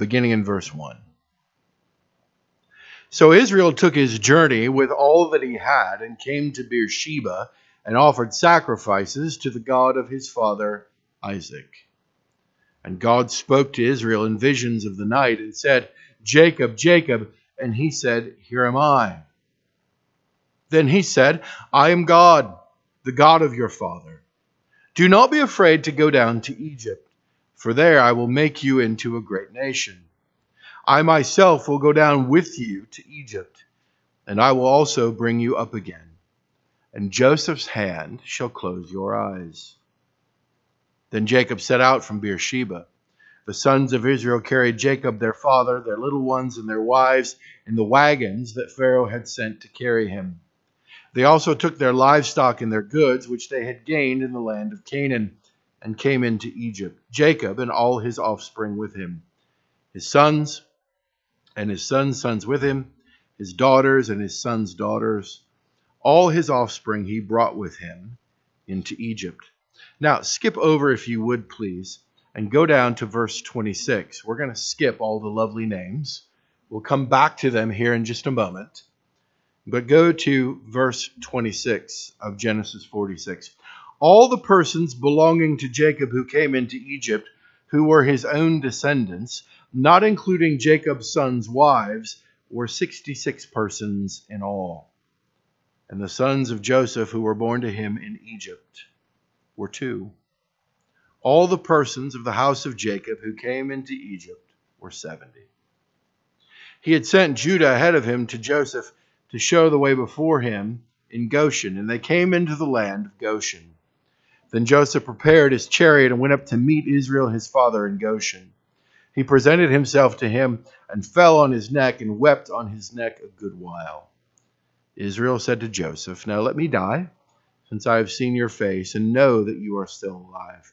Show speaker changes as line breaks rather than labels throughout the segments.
beginning in verse 1. So Israel took his journey with all that he had and came to Beersheba and offered sacrifices to the God of his father Isaac. And God spoke to Israel in visions of the night and said, Jacob, Jacob. And he said, Here am I. Then he said, I am God, the God of your father. Do not be afraid to go down to Egypt, for there I will make you into a great nation. I myself will go down with you to Egypt, and I will also bring you up again. And Joseph's hand shall close your eyes. Then Jacob set out from Beersheba. The sons of Israel carried Jacob their father, their little ones, and their wives in the wagons that Pharaoh had sent to carry him. They also took their livestock and their goods, which they had gained in the land of Canaan, and came into Egypt, Jacob and all his offspring with him, his sons and his sons' sons with him, his daughters and his sons' daughters. All his offspring he brought with him into Egypt. Now, skip over, if you would please, and go down to verse 26. We're going to skip all the lovely names. We'll come back to them here in just a moment. But go to verse 26 of Genesis 46. All the persons belonging to Jacob who came into Egypt, who were his own descendants, not including Jacob's sons' wives, were 66 persons in all. And the sons of Joseph who were born to him in Egypt were two. All the persons of the house of Jacob who came into Egypt were 70. He had sent Judah ahead of him to Joseph to show the way before him in Goshen, and they came into the land of Goshen. Then Joseph prepared his chariot and went up to meet Israel his father in Goshen. He presented himself to him and fell on his neck and wept on his neck a good while. Israel said to Joseph, Now let me die, since I have seen your face and know that you are still alive.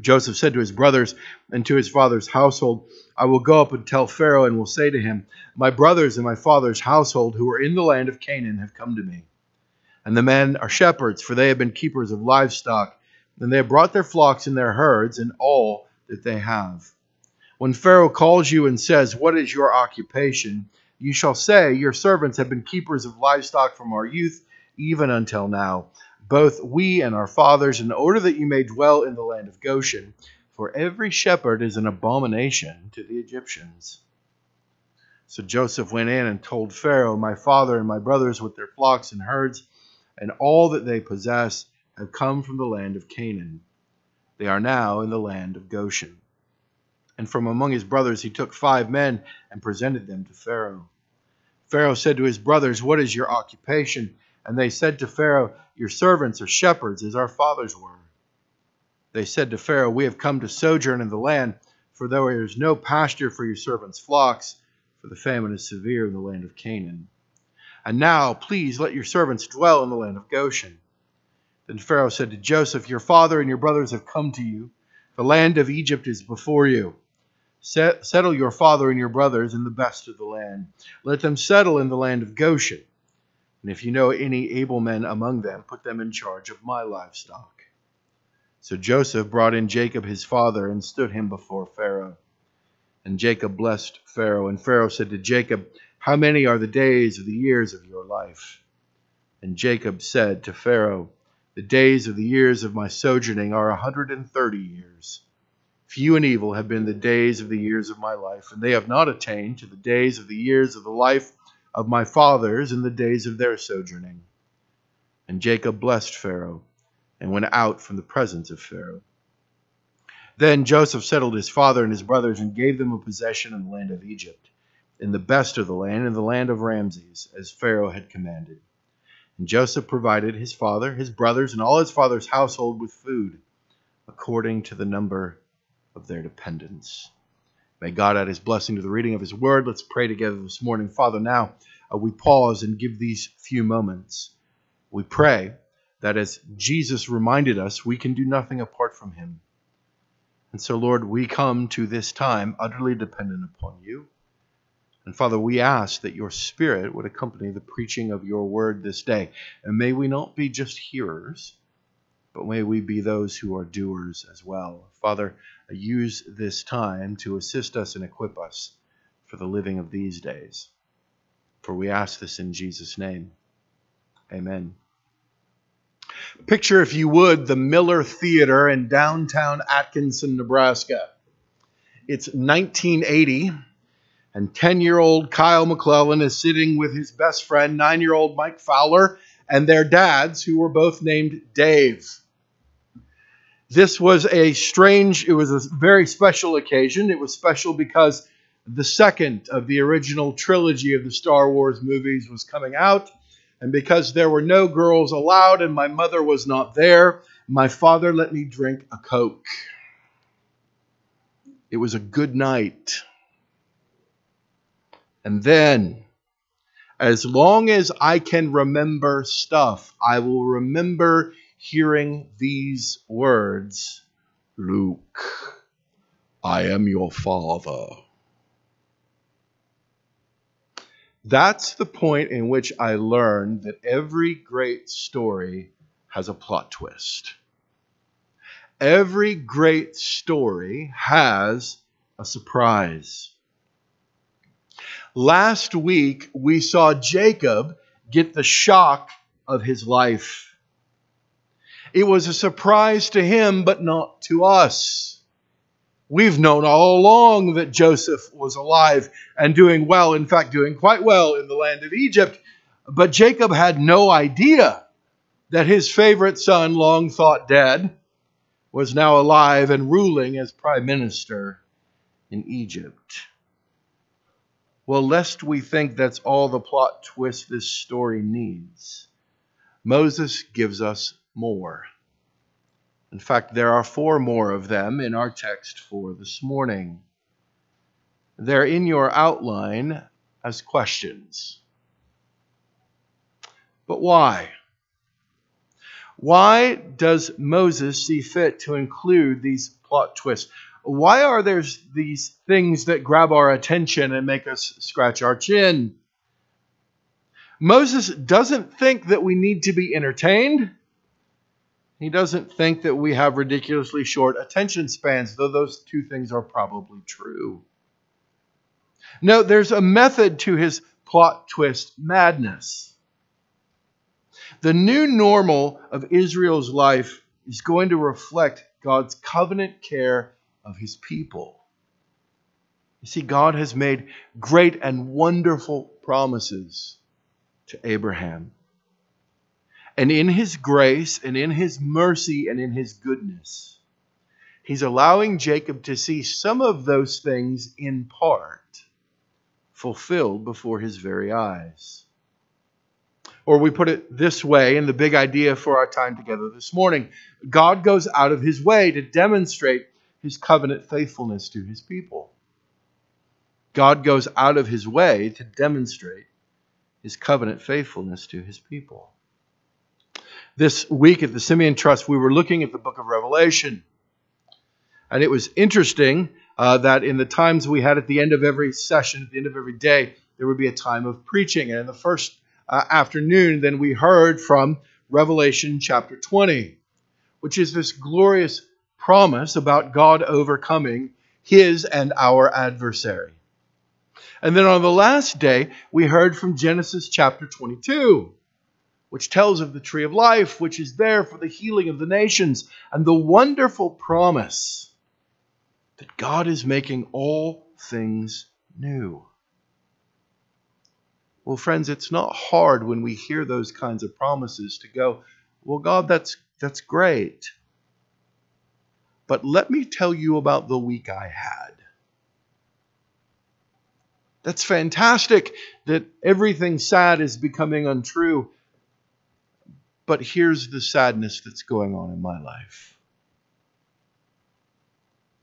Joseph said to his brothers and to his father's household, I will go up and tell Pharaoh and will say to him, My brothers and my father's household who are in the land of Canaan have come to me. And the men are shepherds, for they have been keepers of livestock, and they have brought their flocks and their herds and all that they have. When Pharaoh calls you and says, What is your occupation? you shall say, Your servants have been keepers of livestock from our youth, even until now both we and our fathers, in order that you may dwell in the land of Goshen. For every shepherd is an abomination to the Egyptians. So Joseph went in and told Pharaoh, My father and my brothers with their flocks and herds, and all that they possess, have come from the land of Canaan. They are now in the land of Goshen. And from among his brothers he took five men and presented them to Pharaoh. Pharaoh said to his brothers, What is your occupation? And they said to Pharaoh, Your servants are shepherds, as our fathers were. They said to Pharaoh, We have come to sojourn in the land, for there is no pasture for your servants' flocks, for the famine is severe in the land of Canaan. And now, please, let your servants dwell in the land of Goshen. Then Pharaoh said to Joseph, Your father and your brothers have come to you. The land of Egypt is before you. Settle your father and your brothers in the best of the land. Let them settle in the land of Goshen and if you know any able men among them, put them in charge of my livestock. So Joseph brought in Jacob his father and stood him before Pharaoh. And Jacob blessed Pharaoh. And Pharaoh said to Jacob, How many are the days of the years of your life? And Jacob said to Pharaoh, The days of the years of my sojourning are a hundred and thirty years. Few and evil have been the days of the years of my life, and they have not attained to the days of the years of the life of my fathers in the days of their sojourning. And Jacob blessed Pharaoh and went out from the presence of Pharaoh. Then Joseph settled his father and his brothers and gave them a possession in the land of Egypt, in the best of the land, in the land of Ramses, as Pharaoh had commanded. And Joseph provided his father, his brothers, and all his father's household with food, according to the number of their dependents. May God add his blessing to the reading of his word. Let's pray together this morning. Father, now uh, we pause and give these few moments. We pray that as Jesus reminded us, we can do nothing apart from him. And so, Lord, we come to this time utterly dependent upon you. And Father, we ask that your Spirit would accompany the preaching of your word this day. And may we not be just hearers, but may we be those who are doers as well. Father, use this time to assist us and equip us for the living of these days. For we ask this in Jesus' name. Amen. Picture, if you would, the Miller Theater in downtown Atkinson, Nebraska. It's 1980, and 10 year old Kyle McClellan is sitting with his best friend, 9 year old Mike Fowler, and their dads, who were both named Dave. This was a strange, it was a very special occasion. It was special because the second of the original trilogy of the Star Wars movies was coming out. And because there were no girls allowed and my mother was not there, my father let me drink a Coke. It was a good night. And then, as long as I can remember stuff, I will remember hearing these words Luke, I am your father. That's the point in which I learned that every great story has a plot twist. Every great story has a surprise. Last week, we saw Jacob get the shock of his life. It was a surprise to him, but not to us. We've known all along that Joseph was alive and doing well, in fact, doing quite well in the land of Egypt. But Jacob had no idea that his favorite son, long thought dead, was now alive and ruling as prime minister in Egypt. Well, lest we think that's all the plot twist this story needs, Moses gives us more. In fact, there are four more of them in our text for this morning. They're in your outline as questions. But why? Why does Moses see fit to include these plot twists? Why are there these things that grab our attention and make us scratch our chin? Moses doesn't think that we need to be entertained. He doesn't think that we have ridiculously short attention spans, though those two things are probably true. No, there's a method to his plot twist madness. The new normal of Israel's life is going to reflect God's covenant care of his people. You see, God has made great and wonderful promises to Abraham. And in his grace and in his mercy and in his goodness, he's allowing Jacob to see some of those things in part fulfilled before his very eyes. Or we put it this way in the big idea for our time together this morning God goes out of his way to demonstrate his covenant faithfulness to his people. God goes out of his way to demonstrate his covenant faithfulness to his people. This week at the Simeon Trust, we were looking at the book of Revelation. And it was interesting uh, that in the times we had at the end of every session, at the end of every day, there would be a time of preaching. And in the first uh, afternoon, then we heard from Revelation chapter 20, which is this glorious promise about God overcoming his and our adversary. And then on the last day, we heard from Genesis chapter 22 which tells of the tree of life, which is there for the healing of the nations, and the wonderful promise that God is making all things new. Well, friends, it's not hard when we hear those kinds of promises to go, well, God, that's, that's great. But let me tell you about the week I had. That's fantastic that everything sad is becoming untrue. But here's the sadness that's going on in my life.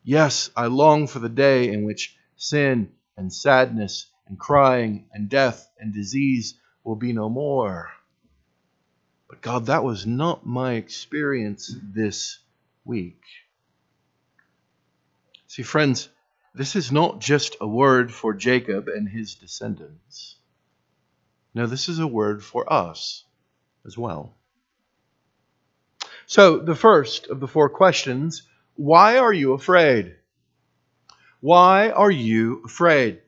Yes, I long for the day in which sin and sadness and crying and death and disease will be no more. But God, that was not my experience this week. See, friends, this is not just a word for Jacob and his descendants. No, this is a word for us as well. So, the first of the four questions Why are you afraid? Why are you afraid?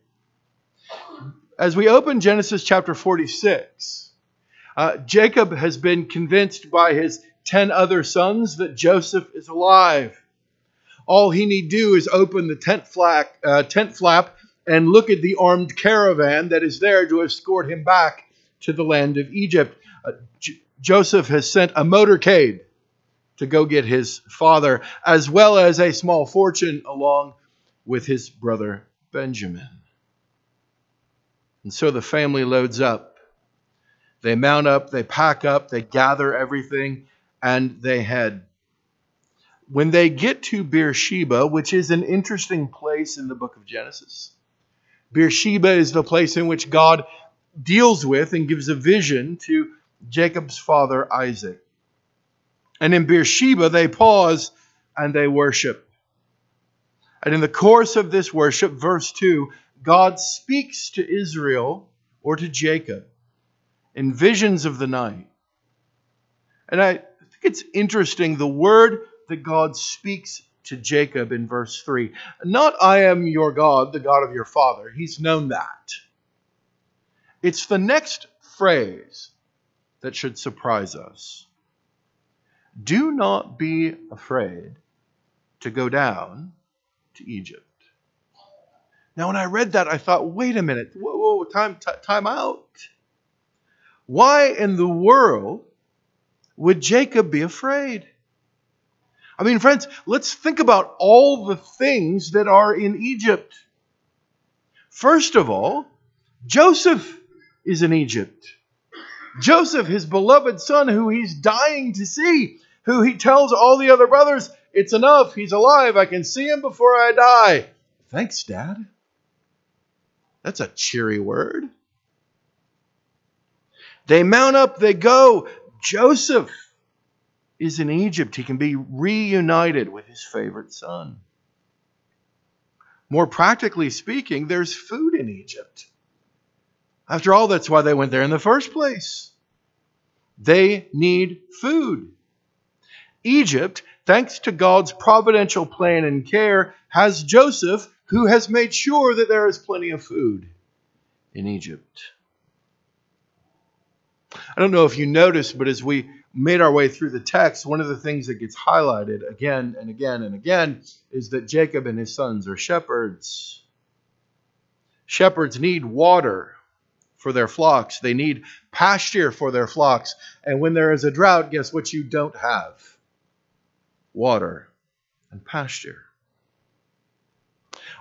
As we open Genesis chapter 46, uh, Jacob has been convinced by his 10 other sons that Joseph is alive. All he need do is open the tent, flap, uh, tent flap and look at the armed caravan that is there to escort him back to the land of Egypt. Uh, J- Joseph has sent a motorcade to go get his father, as well as a small fortune along with his brother Benjamin. And so the family loads up. They mount up, they pack up, they gather everything, and they head. When they get to Beersheba, which is an interesting place in the book of Genesis, Beersheba is the place in which God deals with and gives a vision to Jacob's father Isaac. And in Beersheba, they pause and they worship. And in the course of this worship, verse 2, God speaks to Israel or to Jacob in visions of the night. And I think it's interesting the word that God speaks to Jacob in verse 3 not I am your God, the God of your father. He's known that. It's the next phrase that should surprise us. Do not be afraid to go down to Egypt. Now, when I read that, I thought, wait a minute, whoa, whoa time, t- time out. Why in the world would Jacob be afraid? I mean, friends, let's think about all the things that are in Egypt. First of all, Joseph is in Egypt. Joseph, his beloved son, who he's dying to see, who he tells all the other brothers, It's enough, he's alive, I can see him before I die. Thanks, Dad. That's a cheery word. They mount up, they go. Joseph is in Egypt. He can be reunited with his favorite son. More practically speaking, there's food in Egypt. After all, that's why they went there in the first place. They need food. Egypt, thanks to God's providential plan and care, has Joseph, who has made sure that there is plenty of food in Egypt. I don't know if you noticed, but as we made our way through the text, one of the things that gets highlighted again and again and again is that Jacob and his sons are shepherds. Shepherds need water for their flocks, they need pasture for their flocks. And when there is a drought, guess what you don't have? Water and pasture.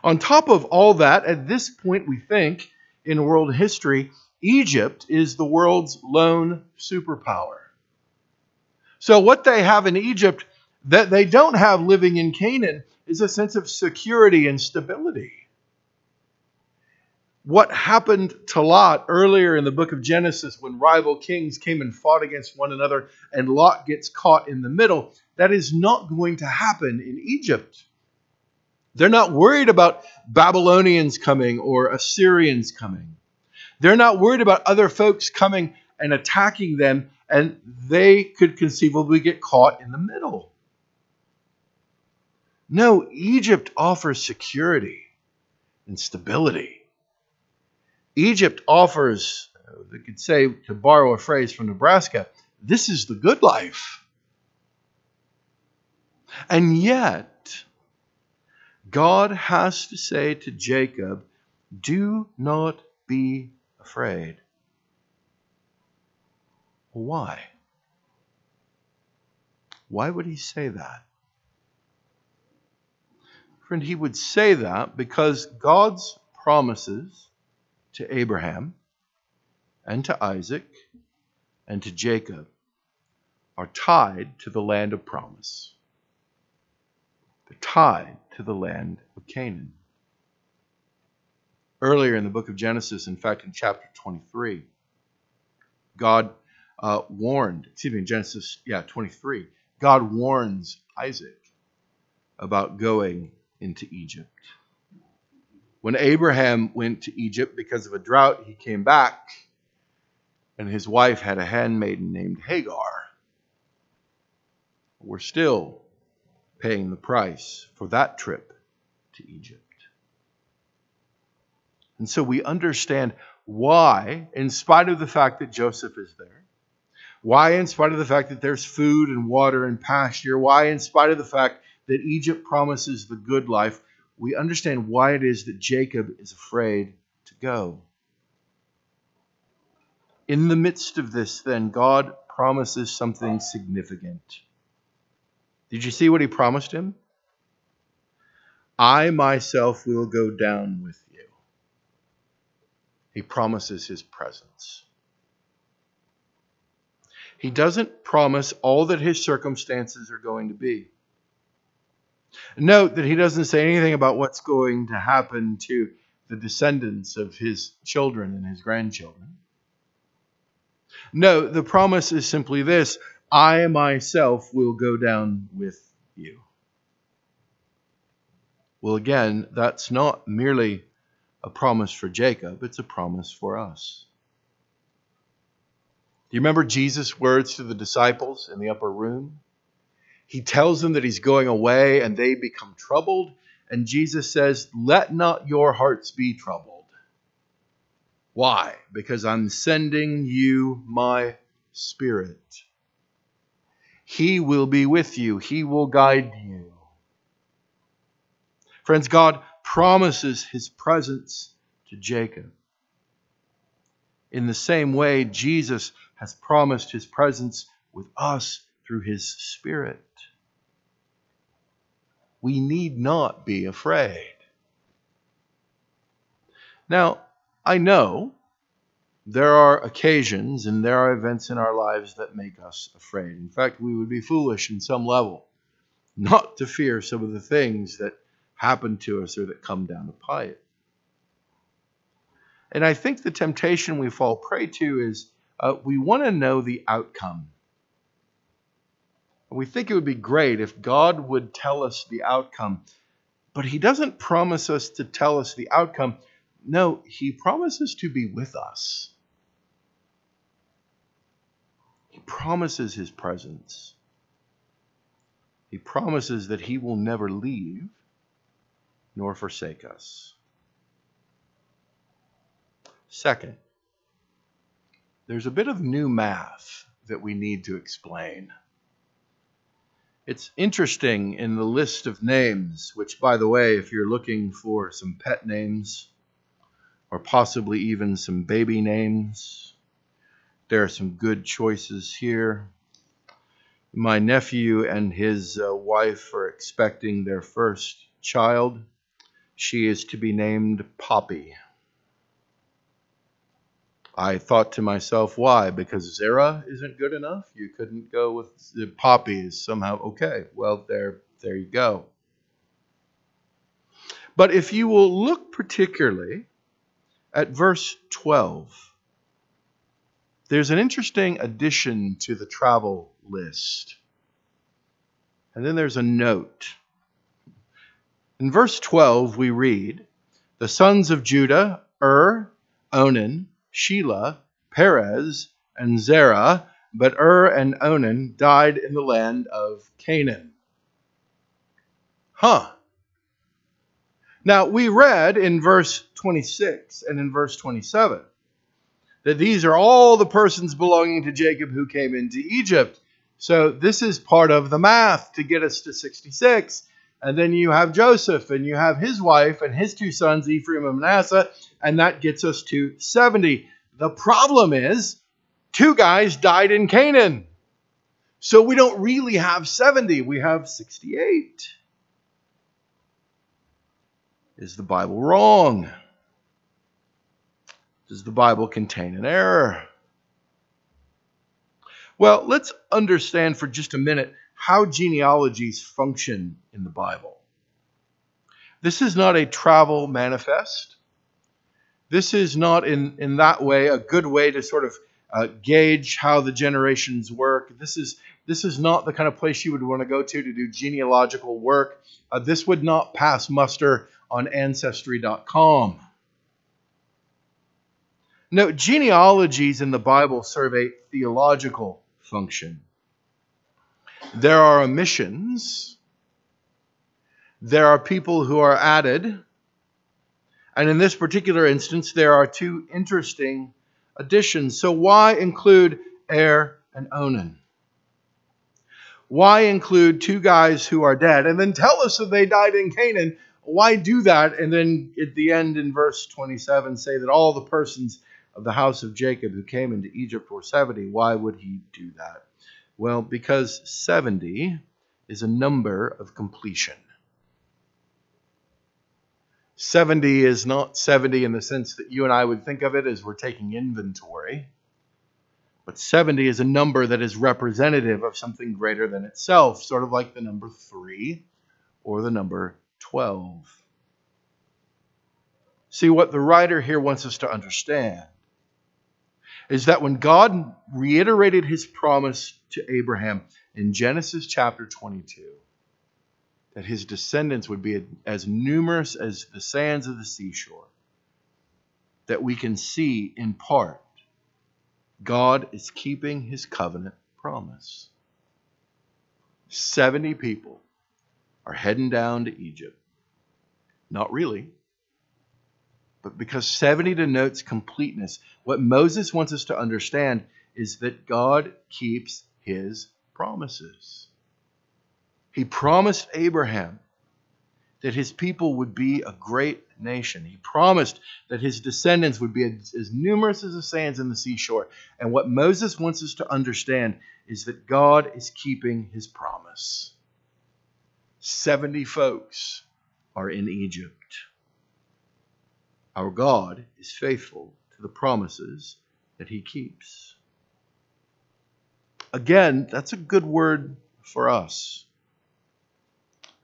On top of all that, at this point, we think in world history, Egypt is the world's lone superpower. So, what they have in Egypt that they don't have living in Canaan is a sense of security and stability. What happened to Lot earlier in the book of Genesis when rival kings came and fought against one another and Lot gets caught in the middle, that is not going to happen in Egypt. They're not worried about Babylonians coming or Assyrians coming. They're not worried about other folks coming and attacking them and they could conceivably get caught in the middle. No, Egypt offers security and stability. Egypt offers, they could say, to borrow a phrase from Nebraska, this is the good life. And yet, God has to say to Jacob, do not be afraid. Why? Why would he say that? Friend, he would say that because God's promises to Abraham and to Isaac and to Jacob are tied to the land of promise. They're tied to the land of Canaan. Earlier in the book of Genesis, in fact, in chapter 23, God uh, warned, excuse me, Genesis, yeah, 23, God warns Isaac about going into Egypt. When Abraham went to Egypt because of a drought, he came back, and his wife had a handmaiden named Hagar. We're still paying the price for that trip to Egypt. And so we understand why, in spite of the fact that Joseph is there, why, in spite of the fact that there's food and water and pasture, why, in spite of the fact that Egypt promises the good life, we understand why it is that Jacob is afraid to go. In the midst of this, then, God promises something significant. Did you see what he promised him? I myself will go down with you. He promises his presence. He doesn't promise all that his circumstances are going to be. Note that he doesn't say anything about what's going to happen to the descendants of his children and his grandchildren. No, the promise is simply this I myself will go down with you. Well, again, that's not merely a promise for Jacob, it's a promise for us. You remember Jesus' words to the disciples in the upper room? He tells them that he's going away and they become troubled. And Jesus says, Let not your hearts be troubled. Why? Because I'm sending you my Spirit. He will be with you, He will guide you. Friends, God promises His presence to Jacob. In the same way, Jesus has promised His presence with us through His Spirit. We need not be afraid. Now, I know there are occasions and there are events in our lives that make us afraid. In fact, we would be foolish in some level not to fear some of the things that happen to us or that come down the pipe. And I think the temptation we fall prey to is uh, we want to know the outcome. We think it would be great if God would tell us the outcome, but He doesn't promise us to tell us the outcome. No, he promises to be with us. He promises his presence. He promises that he will never leave nor forsake us. Second, there's a bit of new math that we need to explain. It's interesting in the list of names, which, by the way, if you're looking for some pet names, or possibly even some baby names. There are some good choices here. My nephew and his uh, wife are expecting their first child. She is to be named Poppy. I thought to myself, why? Because Zara isn't good enough? You couldn't go with Poppy is somehow okay. Well, there, there you go. But if you will look particularly at verse 12, there's an interesting addition to the travel list. And then there's a note. In verse 12, we read The sons of Judah, Ur, Onan, Shelah, Perez, and Zerah, but Ur and Onan died in the land of Canaan. Huh. Now, we read in verse 26 and in verse 27 that these are all the persons belonging to Jacob who came into Egypt. So, this is part of the math to get us to 66. And then you have Joseph, and you have his wife and his two sons, Ephraim and Manasseh, and that gets us to 70. The problem is, two guys died in Canaan. So we don't really have 70, we have 68. Is the Bible wrong? Does the Bible contain an error? Well, let's understand for just a minute how genealogies function in the Bible. This is not a travel manifest. This is not, in, in that way, a good way to sort of uh, gauge how the generations work. This is, this is not the kind of place you would want to go to to do genealogical work. Uh, this would not pass muster on Ancestry.com. Now, genealogies in the Bible serve a theological function. There are omissions there are people who are added. And in this particular instance, there are two interesting additions. So, why include Er and Onan? Why include two guys who are dead and then tell us that they died in Canaan? Why do that? And then at the end in verse 27 say that all the persons of the house of Jacob who came into Egypt were 70. Why would he do that? Well, because 70 is a number of completion. 70 is not 70 in the sense that you and I would think of it as we're taking inventory. But 70 is a number that is representative of something greater than itself, sort of like the number 3 or the number 12. See, what the writer here wants us to understand is that when God reiterated his promise to Abraham in Genesis chapter 22, that his descendants would be as numerous as the sands of the seashore, that we can see in part God is keeping his covenant promise. 70 people are heading down to Egypt. Not really, but because 70 denotes completeness. What Moses wants us to understand is that God keeps his promises. He promised Abraham that his people would be a great nation. He promised that his descendants would be as, numerous as the sands in the seashore. And what Moses wants us to understand is that God is keeping his promise. 70 folks are in Egypt. Our God is faithful to the promises that he keeps. Again, that's a good word for us.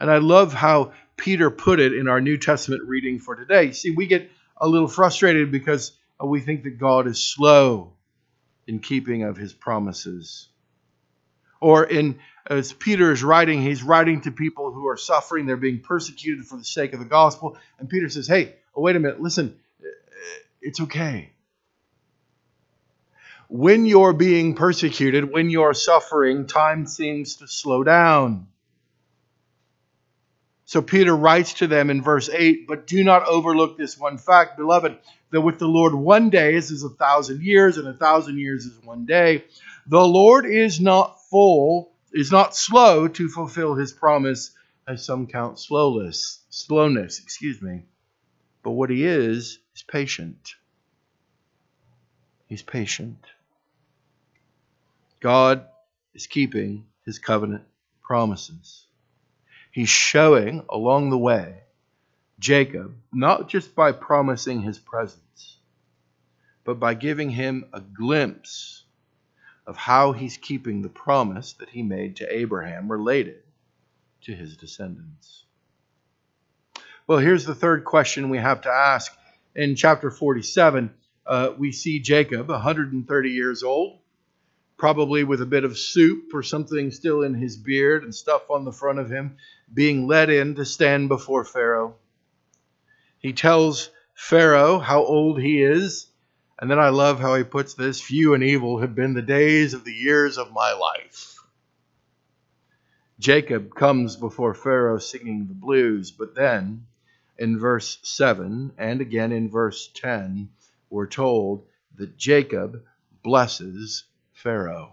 And I love how Peter put it in our New Testament reading for today. See, we get a little frustrated because we think that God is slow in keeping of his promises. Or in as Peter is writing, he's writing to people who are suffering, they're being persecuted for the sake of the gospel, and Peter says, "Hey, oh, wait a minute, listen, uh, it's okay. When you're being persecuted, when you're suffering, time seems to slow down. So Peter writes to them in verse 8, but do not overlook this one fact, beloved, that with the Lord one day is a thousand years, and a thousand years is one day. The Lord is not full, is not slow to fulfill his promise, as some count slowness, slowness, excuse me. But what he is, is patient. He's patient. God is keeping his covenant promises. He's showing along the way Jacob, not just by promising his presence, but by giving him a glimpse of how he's keeping the promise that he made to Abraham related to his descendants. Well, here's the third question we have to ask. In chapter 47, uh, we see Jacob, 130 years old, probably with a bit of soup or something still in his beard and stuff on the front of him, being led in to stand before Pharaoh. He tells Pharaoh how old he is, and then I love how he puts this few and evil have been the days of the years of my life. Jacob comes before Pharaoh singing the blues, but then in verse 7 and again in verse 10, we're told that Jacob blesses Pharaoh.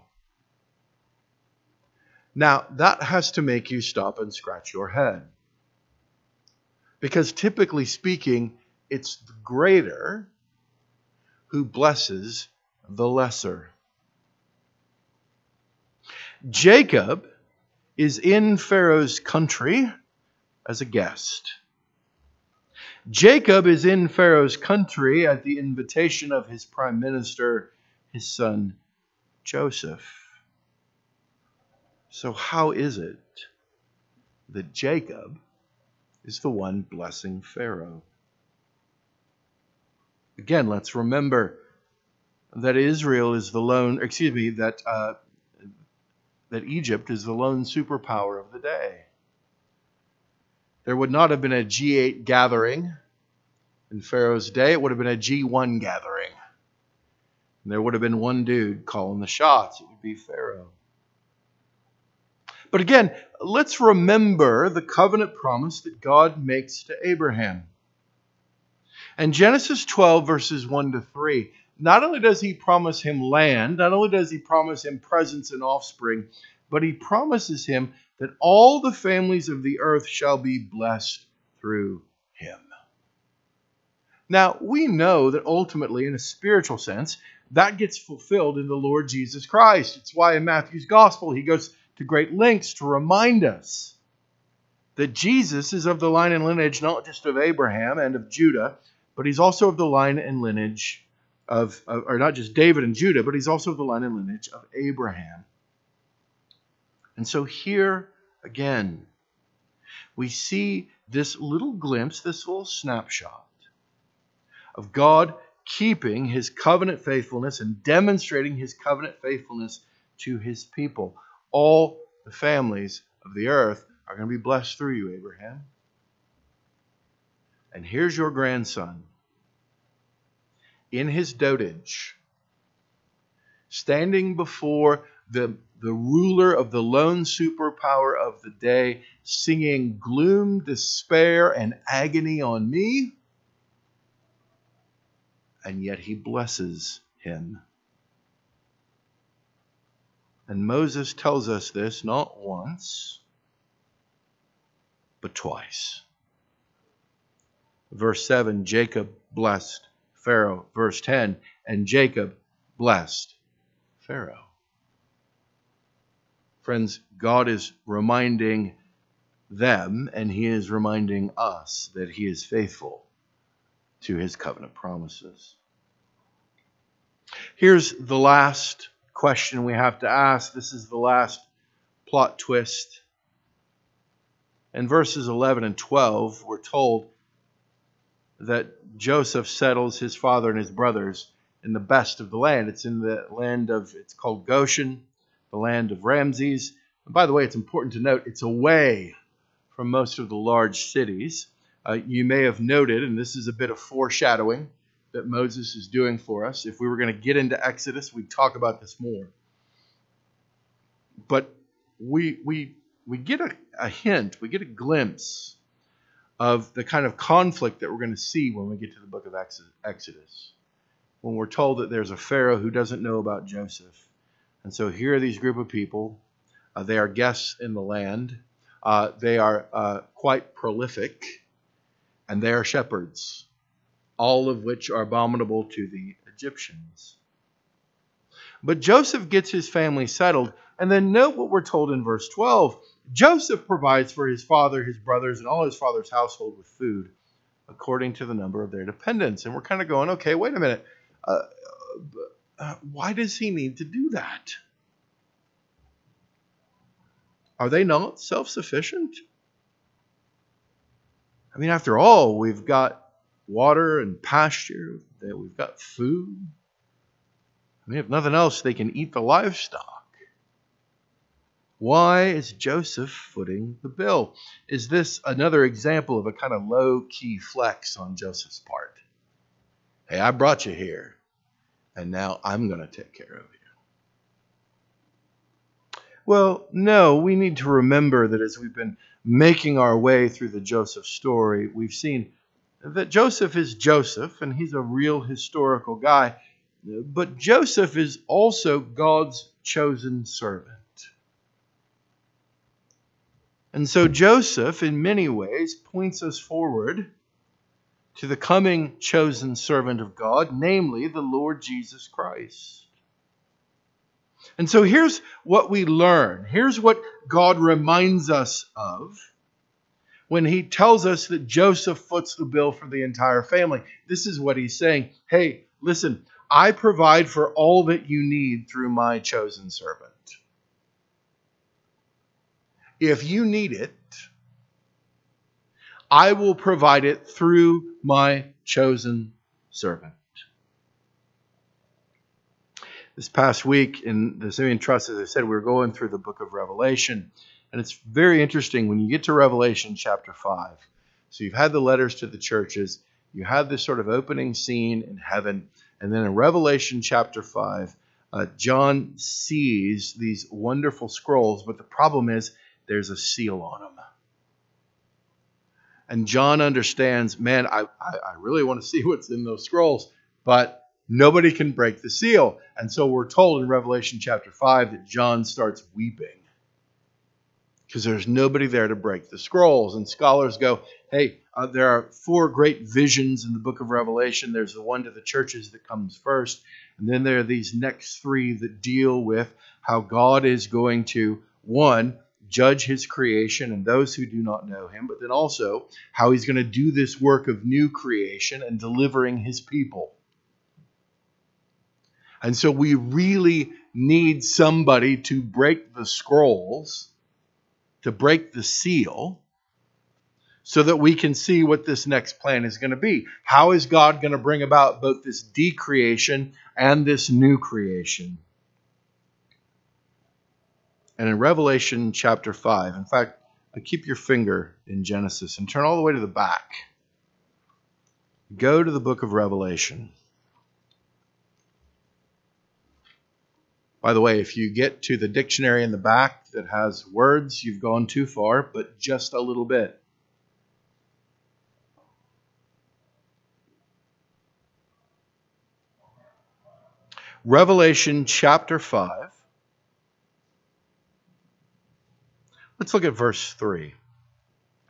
Now, that has to make you stop and scratch your head. Because typically speaking, it's the greater who blesses the lesser. Jacob is in Pharaoh's country as a guest. Jacob is in Pharaoh's country at the invitation of his prime minister, his son Joseph. So, how is it that Jacob is the one blessing Pharaoh? Again, let's remember that Israel is the lone, excuse me, that, uh, that Egypt is the lone superpower of the day. There would not have been a G8 gathering in Pharaoh's day, it would have been a G1 gathering. And there would have been one dude calling the shots. It would be Pharaoh. But again, let's remember the covenant promise that God makes to Abraham. And Genesis 12, verses 1 to 3, not only does he promise him land, not only does he promise him presence and offspring, but he promises him that all the families of the earth shall be blessed through him. Now, we know that ultimately, in a spiritual sense, that gets fulfilled in the Lord Jesus Christ. It's why in Matthew's gospel he goes to great lengths to remind us that Jesus is of the line and lineage not just of Abraham and of Judah, but he's also of the line and lineage of, or not just David and Judah, but he's also of the line and lineage of Abraham. And so here again, we see this little glimpse, this little snapshot of God keeping his covenant faithfulness and demonstrating his covenant faithfulness to his people. All the families of the earth are going to be blessed through you, Abraham. And here's your grandson in his dotage, standing before the, the ruler of the lone superpower of the day, singing gloom, despair, and agony on me. And yet he blesses him. And Moses tells us this not once, but twice. Verse 7 Jacob blessed Pharaoh. Verse 10 And Jacob blessed Pharaoh. Friends, God is reminding them and He is reminding us that He is faithful to His covenant promises. Here's the last question we have to ask. This is the last plot twist. In verses 11 and 12, we're told that Joseph settles his father and his brothers in the best of the land. It's in the land of, it's called Goshen, the land of Ramses. And by the way, it's important to note it's away from most of the large cities. Uh, you may have noted, and this is a bit of foreshadowing that Moses is doing for us. If we were going to get into Exodus, we'd talk about this more. But we, we, we get a, a hint, we get a glimpse of the kind of conflict that we're going to see when we get to the book of Exodus. When we're told that there's a Pharaoh who doesn't know about Joseph. And so here are these group of people. Uh, they are guests in the land. Uh, they are uh, quite prolific, and they are shepherds, all of which are abominable to the Egyptians. But Joseph gets his family settled, and then note what we're told in verse 12 Joseph provides for his father, his brothers, and all his father's household with food according to the number of their dependents. And we're kind of going, okay, wait a minute. Uh, uh, why does he need to do that? Are they not self sufficient? I mean, after all, we've got water and pasture, we've got food. I mean, if nothing else, they can eat the livestock. Why is Joseph footing the bill? Is this another example of a kind of low key flex on Joseph's part? Hey, I brought you here, and now I'm going to take care of you. Well, no, we need to remember that as we've been making our way through the Joseph story, we've seen that Joseph is Joseph, and he's a real historical guy. But Joseph is also God's chosen servant. And so Joseph, in many ways, points us forward to the coming chosen servant of God, namely the Lord Jesus Christ. And so here's what we learn. Here's what God reminds us of when he tells us that Joseph foots the bill for the entire family. This is what he's saying Hey, listen, I provide for all that you need through my chosen servant. If you need it, I will provide it through my chosen servant. This past week in the Simeon Trust, as I said, we were going through the book of Revelation. And it's very interesting when you get to Revelation chapter 5. So you've had the letters to the churches, you have this sort of opening scene in heaven, and then in Revelation chapter 5, uh, John sees these wonderful scrolls, but the problem is there's a seal on them. And John understands, man, I, I, I really want to see what's in those scrolls, but nobody can break the seal. And so we're told in Revelation chapter 5 that John starts weeping because there's nobody there to break the scrolls. And scholars go, hey, uh, there are four great visions in the book of Revelation. There's the one to the churches that comes first. And then there are these next three that deal with how God is going to, one, judge his creation and those who do not know him, but then also how he's going to do this work of new creation and delivering his people. And so we really need somebody to break the scrolls, to break the seal, so that we can see what this next plan is going to be. How is God going to bring about both this decreation and this new creation? And in Revelation chapter 5, in fact, keep your finger in Genesis and turn all the way to the back. Go to the book of Revelation. By the way, if you get to the dictionary in the back that has words, you've gone too far, but just a little bit. Revelation chapter 5. Let's look at verse 3.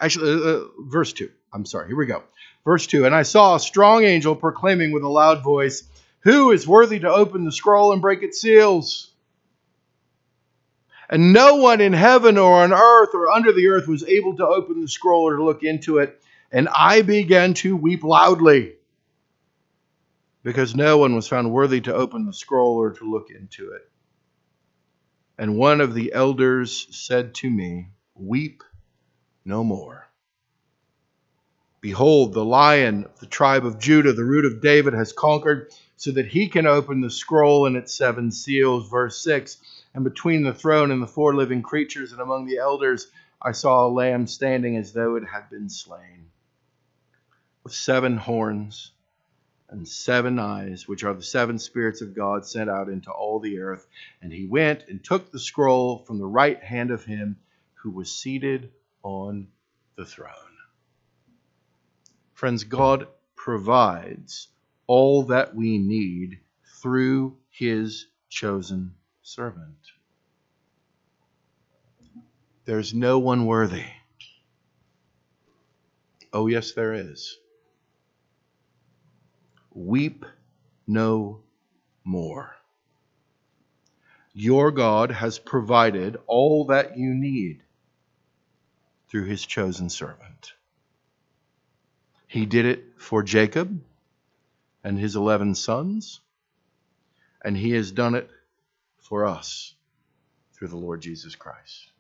Actually, uh, uh, verse 2. I'm sorry. Here we go. Verse 2 And I saw a strong angel proclaiming with a loud voice, Who is worthy to open the scroll and break its seals? And no one in heaven or on earth or under the earth was able to open the scroll or to look into it. And I began to weep loudly because no one was found worthy to open the scroll or to look into it. And one of the elders said to me, Weep no more. Behold, the lion of the tribe of Judah, the root of David, has conquered so that he can open the scroll and its seven seals. Verse 6 And between the throne and the four living creatures and among the elders, I saw a lamb standing as though it had been slain, with seven horns and seven eyes, which are the seven spirits of God sent out into all the earth. And he went and took the scroll from the right hand of him who was seated on the throne. Friends, God provides all that we need through his chosen servant. There's no one worthy. Oh, yes, there is. Weep no more. Your God has provided all that you need through his chosen servant. He did it for Jacob and his 11 sons, and he has done it for us through the Lord Jesus Christ.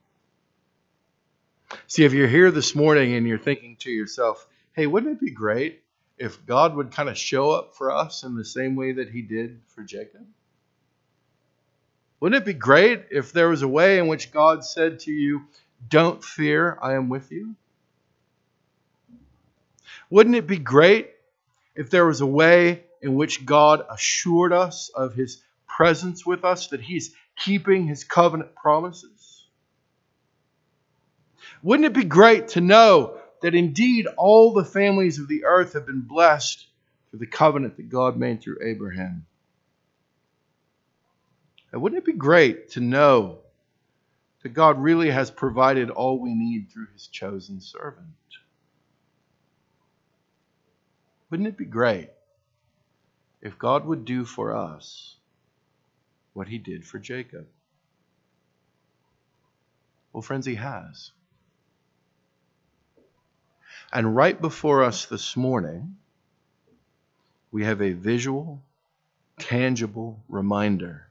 See, if you're here this morning and you're thinking to yourself, hey, wouldn't it be great if God would kind of show up for us in the same way that he did for Jacob? Wouldn't it be great if there was a way in which God said to you, Don't fear, I am with you? Wouldn't it be great if there was a way in which God assured us of his presence with us, that he's keeping his covenant promises? Wouldn't it be great to know that indeed all the families of the earth have been blessed through the covenant that God made through Abraham. And wouldn't it be great to know that God really has provided all we need through his chosen servant? Wouldn't it be great if God would do for us what he did for Jacob? Well, friends, he has. And right before us this morning, we have a visual, tangible reminder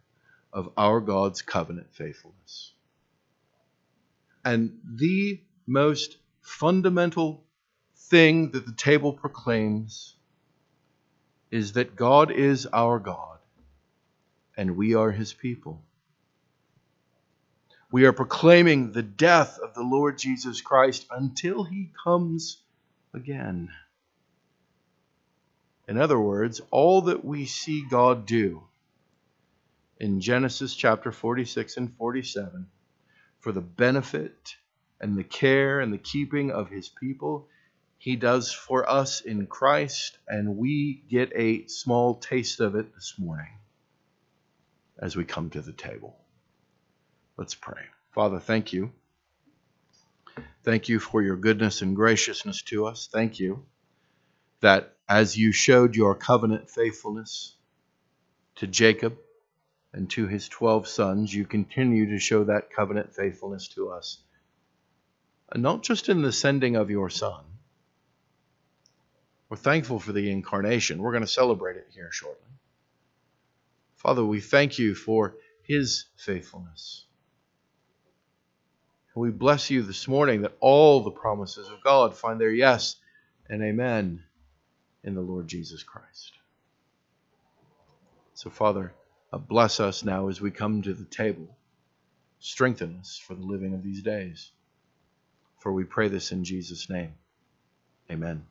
of our God's covenant faithfulness. And the most fundamental thing that the table proclaims is that God is our God and we are his people. We are proclaiming the death of the Lord Jesus Christ until he comes again. In other words, all that we see God do in Genesis chapter 46 and 47 for the benefit and the care and the keeping of his people. He does for us in Christ, and we get a small taste of it this morning as we come to the table. Let's pray. Father, thank you. Thank you for your goodness and graciousness to us. Thank you that as you showed your covenant faithfulness to Jacob, and to his 12 sons, you continue to show that covenant faithfulness to us. And not just in the sending of your son. We're thankful for the incarnation. We're going to celebrate it here shortly. Father, we thank you for his faithfulness. And we bless you this morning that all the promises of God find their yes and amen in the Lord Jesus Christ. So, Father, uh, bless us now as we come to the table. Strengthen us for the living of these days. For we pray this in Jesus' name. Amen.